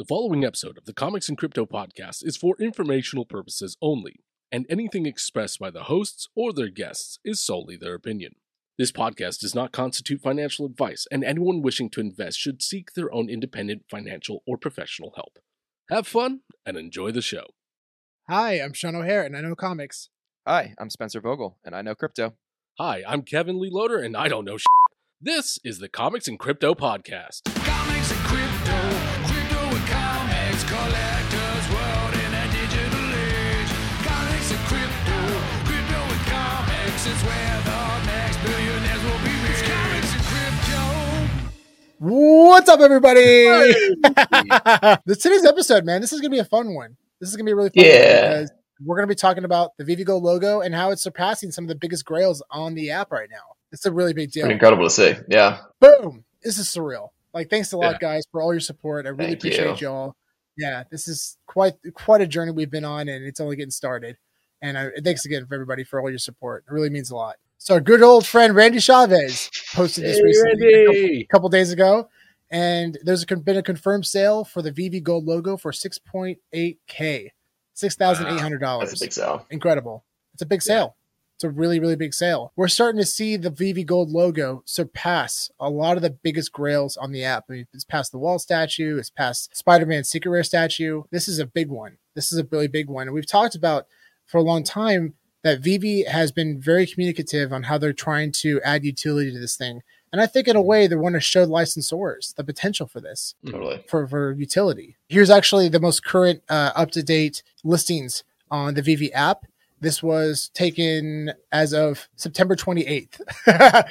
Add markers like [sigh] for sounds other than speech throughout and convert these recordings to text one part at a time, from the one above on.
The following episode of the Comics and Crypto podcast is for informational purposes only, and anything expressed by the hosts or their guests is solely their opinion. This podcast does not constitute financial advice, and anyone wishing to invest should seek their own independent financial or professional help. Have fun and enjoy the show. Hi, I'm Sean O'Hare, and I know comics. Hi, I'm Spencer Vogel, and I know crypto. Hi, I'm Kevin Lee Loader, and I don't know shit. This is the Comics and Crypto podcast. What's up, everybody? [laughs] this today's episode, man. This is gonna be a fun one. This is gonna be a really fun Yeah. we're gonna be talking about the VeVe Go logo and how it's surpassing some of the biggest grails on the app right now. It's a really big deal. Pretty incredible to see. Yeah. Boom! This is surreal. Like, thanks a lot, Yeah. guys, for all your support. I really Thank appreciate you. y'all. Yeah, this is quite quite a journey we've been on, and it's only getting started. And uh, thanks again for everybody for all your support. It really means a lot. So, our good old friend Randy Chavez posted this Hey, recently. a couple- a couple days ago, and there's been a confirmed sale for the VeVe Gold logo for 6.8k, six thousand eight hundred That's dollars. a big sell. Incredible! It's a big sale. It's a really really big sale. We're starting to see the VeVe Gold logo surpass a lot of the biggest grails on the app. I mean, it's past the wall statue. It's past Spider-Man Secret Rare statue. This is a big one. This is a really big one, and we've talked about for a long time that VeVe has been very communicative on how they're trying to add utility to this thing. And I think in a way they want to show licensors the potential for this Totally. for, for utility. Here's actually the most current uh, up to date listings on the VeVe app. This was taken as of September 28th.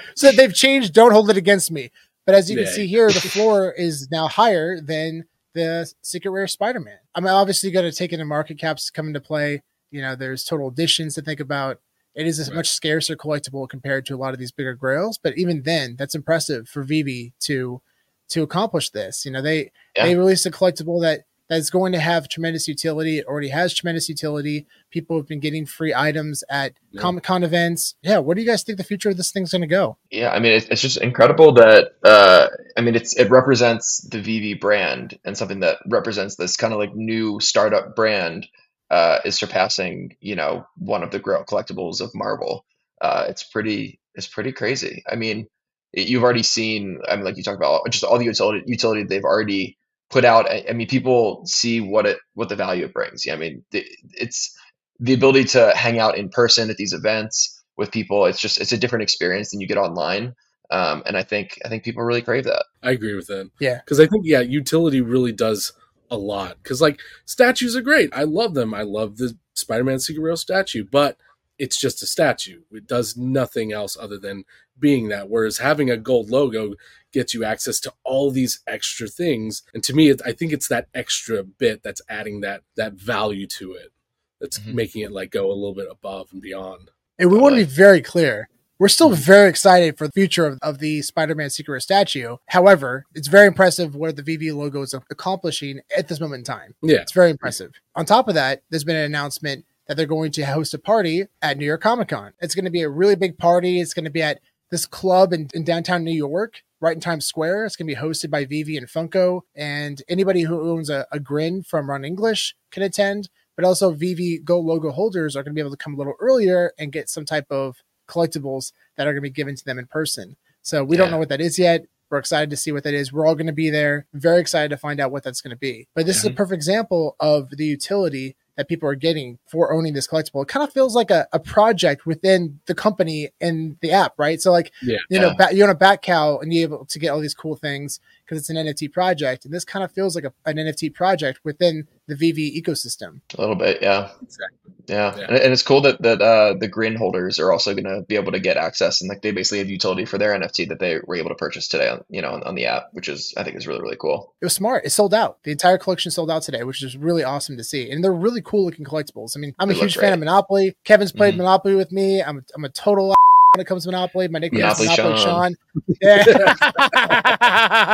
[laughs] so they've changed. Don't hold it against me. But as you can Yeah. see here, the [laughs] floor is now higher than the Secret Rare Spider Man. I'm obviously going to take into market caps come into play. You know, there's total additions to think about. It is a Right. much scarcer collectible compared to a lot of these bigger grails, but even then, that's impressive for VeVe to to accomplish this. You know, they Yeah. they released a collectible that that's going to have tremendous utility. It already has tremendous utility. People have been getting free items at Yeah. Comic Con events. Yeah, where do you guys think the future of this thing's going to go? Yeah. I mean, it's, it's just incredible that, uh, I mean, it's, it represents the VeVe brand and something that represents this kind of like new startup brand, uh, is surpassing, you know, one of the grail collectibles of Marvel. Uh, it's pretty, it's pretty crazy. I mean, it- you've already seen, I mean, like you talked about just all the utility, utility they've already put out. I, I mean, people see what it, what the value it brings. Yeah. I mean, the, it's the ability to hang out in person at these events with people. It's just, it's a different experience than you get online. Um, and I think, I think people really crave that. I agree with that. Yeah. Because I think, yeah, utility really does a lot. Because, like, statues are great. I love them. I love the Spider Man Secret Rare statue, but it's just a statue. It does nothing else other than being that. Whereas having a gold logo gets you access to all these extra things. And to me, it, I think it's that extra bit that's adding that that value to it. That's Mhm. making it like go a little bit above and beyond. And we want to be very clear. We're still hmm. very excited for the future of, of the Spider-Man Secret statue. However, it's very impressive what the VeVe logo is accomplishing at this moment in time. Yeah. It's very impressive. On top of that, there's been an announcement that they're going to host a party at New York Comic Con. It's going to be a really big party. It's going to be at this club in, in downtown New York, right in Times Square. It's going to be hosted by VeVe and Funko. And anybody who owns a, a grin from Run English can attend. But also, VeVe Go logo holders are going to be able to come a little earlier and get some type of collectibles that are going to be given to them in person. So we don't know what that is yet. We're excited to see what that is. We're all going to be there. Very excited to find out what that's going to be. But this is a Mhm. perfect example of the utility that people are getting for owning this collectible. It kind of feels like a, a project within the company and the app, right? So like, Yeah. you know, Yeah. ba- you own a bat cow and you're able to get all these cool things because it's an NFT project. And this kind of feels like a, an NFT project within the VeVe ecosystem. A little bit. Yeah. Exactly. Yeah. Yeah. And, and it's cool that, that, uh, the grin holders are also going to be able to get access and like they basically have utility for their NFT that they were able to purchase today on, you know, on, on the app, which is, I think is really, really cool. It was smart. It sold out. The entire collection sold out today, which is really awesome to see. And they're really cool looking collectibles. I mean, I'm a They huge fan of. Monopoly. Kevin's played Mhm. Monopoly with me. I'm a, I'm a total when it comes to Monopoly. My nickname is Monopoly Monopoly Sean. Sean. [laughs] Yeah.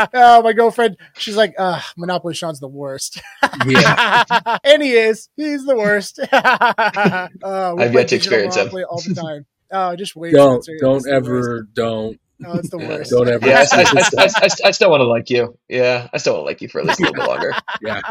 [laughs] oh, my girlfriend, she's like, uh, Monopoly Sean's the worst. [laughs] Yeah. and he is. He's the worst. uh, I've yet to digital experience him. All the time. Oh, just wait. don't don't It's the worst. ever don't Oh, it's the Yeah. worst. Don't ever. Yeah, I, I, I, I, I still want to like you. Yeah, I still want to like you for at least a little bit longer. [laughs] yeah.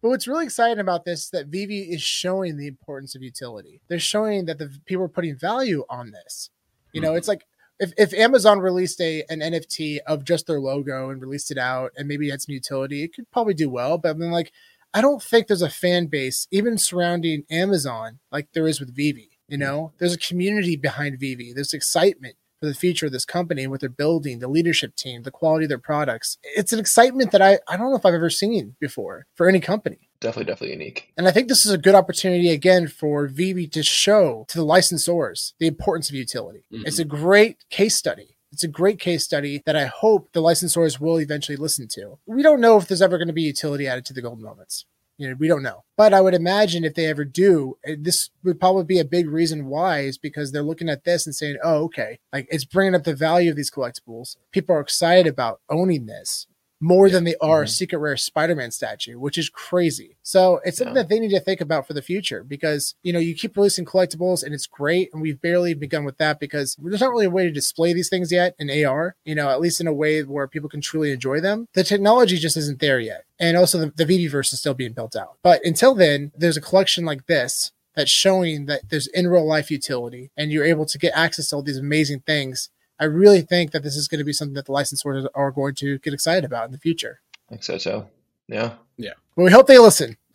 But what's really exciting about this is that VeVe is showing the importance of utility. They're showing that the people are putting value on this. You know, Mhm. it's like if, if Amazon released a an NFT of just their logo and released it out and maybe had some utility, it could probably do well. But I mean, like, I don't think there's a fan base even surrounding Amazon like there is with VeVe. You know, there's a community behind VeVe. There's excitement for the future of this company and what they're building, the leadership team, the quality of their products. It's an excitement that I, I don't know if I've ever seen before for any company. Definitely, definitely unique. And I think this is a good opportunity again for VeVe to show to the licensors the importance of utility. Mhm. It's a great case study. It's a great case study that I hope the licensors will eventually listen to. We don't know if there's ever going to be utility added to the golden moments. You know, we don't know. But I would imagine if they ever do, eh, this would probably be a big reason why is because they're looking at this and saying, oh, okay, like it's bringing up the value of these collectibles. People are excited about owning this more than they are a Mhm. secret rare Spider-Man statue, which is crazy. So it's something Yeah. that they need to think about for the future because you know you keep releasing collectibles and it's great, and we've barely begun with that because there's not really a way to display these things yet in AR. You know, at least in a way where people can truly enjoy them. The technology just isn't there yet, and also the, the VeVe-verse is still being built out. But until then, there's a collection like this that's showing that there's in real life utility, and you're able to get access to all these amazing things. I really think that this is going to be something that the licensors are going to get excited about in the future. I think so too. Yeah. Yeah. But we hope they listen. [laughs]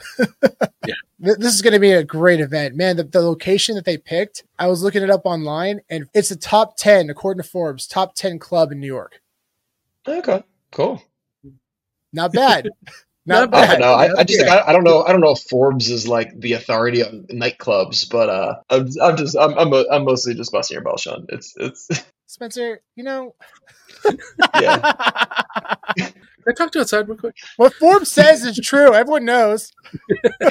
Yeah. This is going to be a great event. Man, the, the location that they picked, I was looking it up online and it's a top 10, according to Forbes, top 10 club in New York. Okay. Cool. Not bad. [laughs] Not Not I bad. don't know. I, I just like, I, I don't know. I don't know if Forbes is like the authority on nightclubs, but uh, I'm, I'm just I'm I'm, mo- I'm mostly just busting your ball, Sean. It's it's [laughs] Spencer, you know, [laughs] yeah. Can I talk to you outside real quick? what Forbes says is true. Everyone knows. [laughs]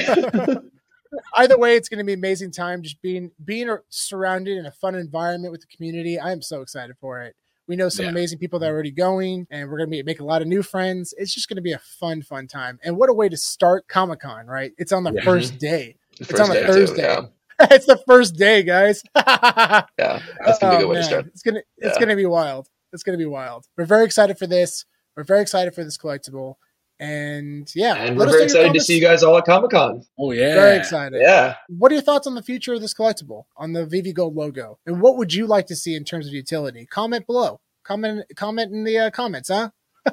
Either way, it's going to be an amazing time just being being surrounded in a fun environment with the community. I am so excited for it. We know some Yeah. amazing people that are already going, and we're going to be, make a lot of new friends. It's just going to be a fun, fun time. And what a way to start Comic Con, right? It's on the Yeah. first day. First on a day, too, Thursday. Yeah. [laughs] it's the first day, guys. [laughs] Yeah. That's gonna be a good way to start. It's gonna it's Yeah. gonna be wild. It's gonna be wild. We're very excited for this. We're very excited for this collectible. And yeah, And we're very excited to see you guys all at Comic Con. Oh yeah. Very excited. Yeah. What are your thoughts on the future of this collectible on the VeVe Gold logo? And what would you like to see in terms of utility? Comment below. Comment comment in the uh, comments, huh? [laughs]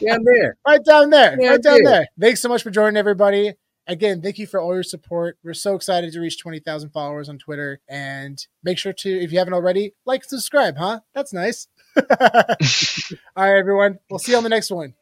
Yeah, I'm there. Right down there. Yeah, right down dude. there. Thanks so much for joining everybody. Again, thank you for all your support. We're so excited to reach 20,000 followers on Twitter. And make sure to, if you haven't already, like, subscribe, huh? That's nice. [laughs] [laughs] all right, everyone. We'll see you on the next one.